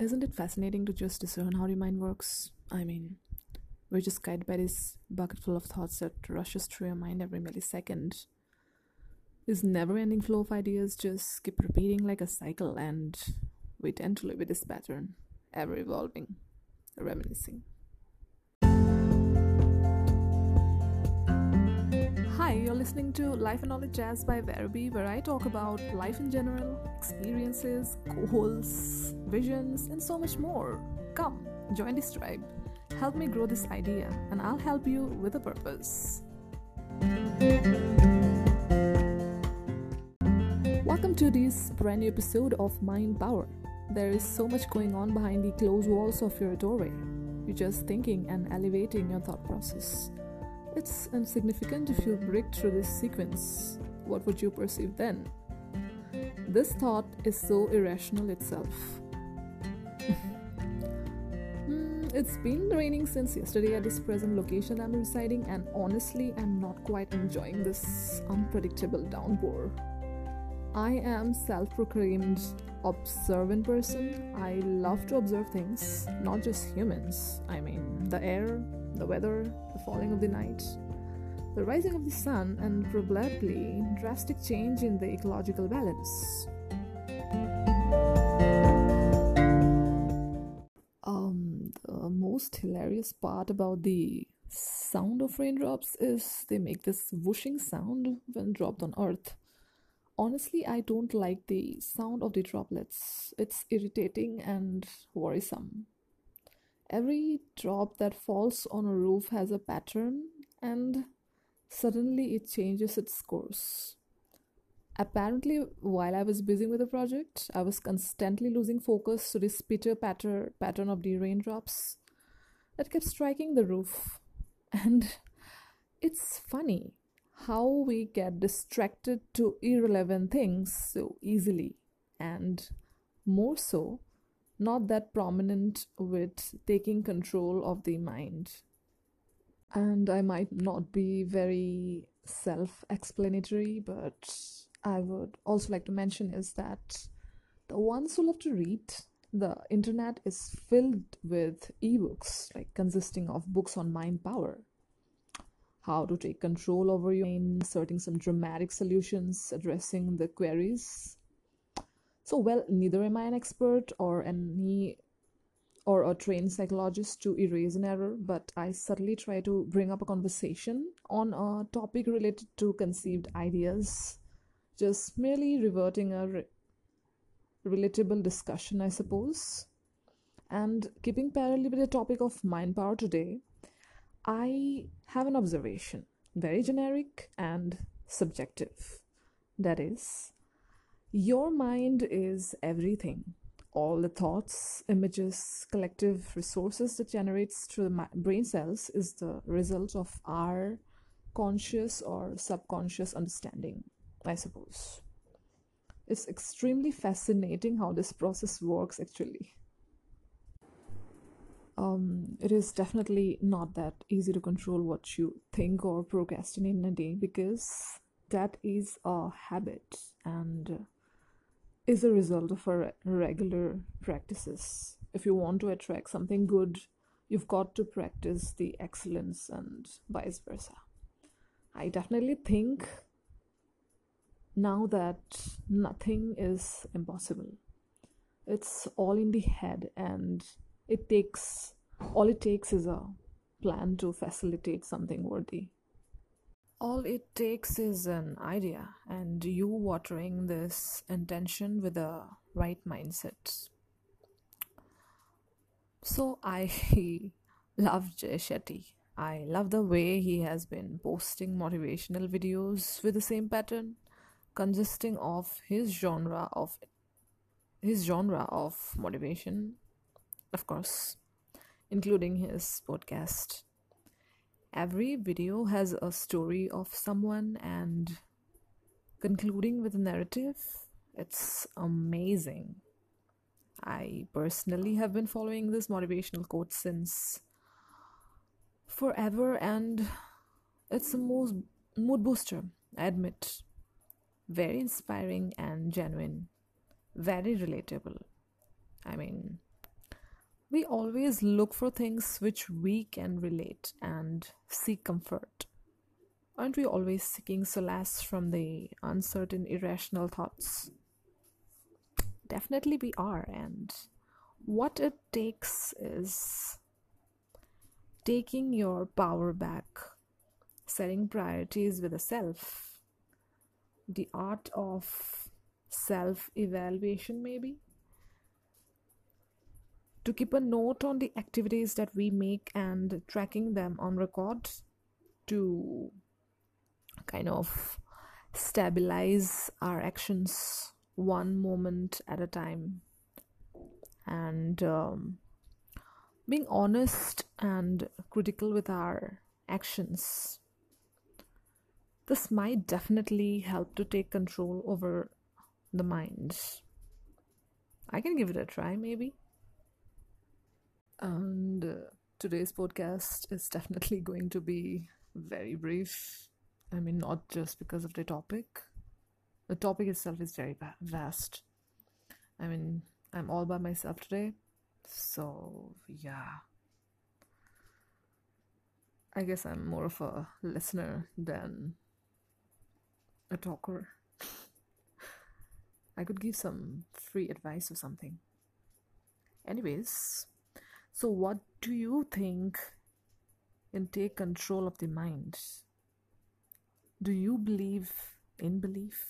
isn't it fascinating to just discern how your mind works? I mean, we're just guided by this bucket full of thoughts that rushes through your mind every millisecond. This never ending flow of ideas just keep repeating like a cycle, and we tend to live with this pattern, ever evolving, reminiscing. You're listening to Life and Knowledge Jazz by Verby, where I talk about life in general, experiences, goals, visions, and so much more. Come, join this tribe. Help me grow this idea, and I'll help you with a purpose. Welcome to this brand new episode of Mind Power. There is so much going on behind the closed walls of your doorway. You're just thinking and elevating your thought process. It's insignificant if you break through this sequence. What would you perceive then? This thought is so irrational itself. Hmm, it's been raining since yesterday at this present location I'm residing, and honestly, I'm not quite enjoying this unpredictable downpour. I am self proclaimed observant person. I love to observe things, not just humans. I mean, the air, the weather, the falling of the night, the rising of the sun, and probably drastic change in the ecological balance. Um, the most hilarious part about the sound of raindrops is they make this whooshing sound when dropped on earth. Honestly, I don't like the sound of the droplets. It's irritating and worrisome. Every drop that falls on a roof has a pattern, and suddenly it changes its course. Apparently, while I was busy with the project, I was constantly losing focus to this pitter patter pattern of the raindrops that kept striking the roof. And it's funny how we get distracted to irrelevant things so easily, and more so not that prominent with taking control of the mind. And I might not be very self explanatory, but I would also like to mention is that the ones who love to read, the internet is filled with ebooks, like consisting of books on mind power, how to take control over your mind, inserting some dramatic solutions, addressing the queries so, well, neither am I an expert or any or a trained psychologist to erase an error, but I subtly try to bring up a conversation on a topic related to conceived ideas, just merely reverting a re- relatable discussion, I suppose. And keeping parallel with the topic of mind power today, I have an observation, very generic and subjective. That is, your mind is everything. All the thoughts, images, collective resources that generates through the brain cells is the result of our conscious or subconscious understanding, I suppose. It's extremely fascinating how this process works actually. Um, it is definitely not that easy to control what you think or procrastinate in a day because that is a habit and is a result of our regular practices. If you want to attract something good, you've got to practice the excellence and vice versa. I definitely think now that nothing is impossible. It's all in the head, and it takes all it takes is a plan to facilitate something worthy. All it takes is an idea and you watering this intention with a right mindset. So I love Jay Shetty. I love the way he has been posting motivational videos with the same pattern, consisting of his genre of his genre of motivation, of course, including his podcast every video has a story of someone and concluding with a narrative. It's amazing. I personally have been following this motivational quote since forever, and it's a most mood booster, I admit. Very inspiring and genuine, very relatable. I mean, We always look for things which we can relate and seek comfort. Aren't we always seeking solace from the uncertain, irrational thoughts? Definitely, we are. And what it takes is taking your power back, setting priorities with a self, the art of self evaluation, maybe. To keep a note on the activities that we make and tracking them on record to kind of stabilize our actions one moment at a time and um, being honest and critical with our actions. This might definitely help to take control over the mind. I can give it a try, maybe. And uh, today's podcast is definitely going to be very brief. I mean, not just because of the topic. The topic itself is very vast. I mean, I'm all by myself today. So, yeah. I guess I'm more of a listener than a talker. I could give some free advice or something. Anyways, so what do you think can take control of the mind? Do you believe in belief?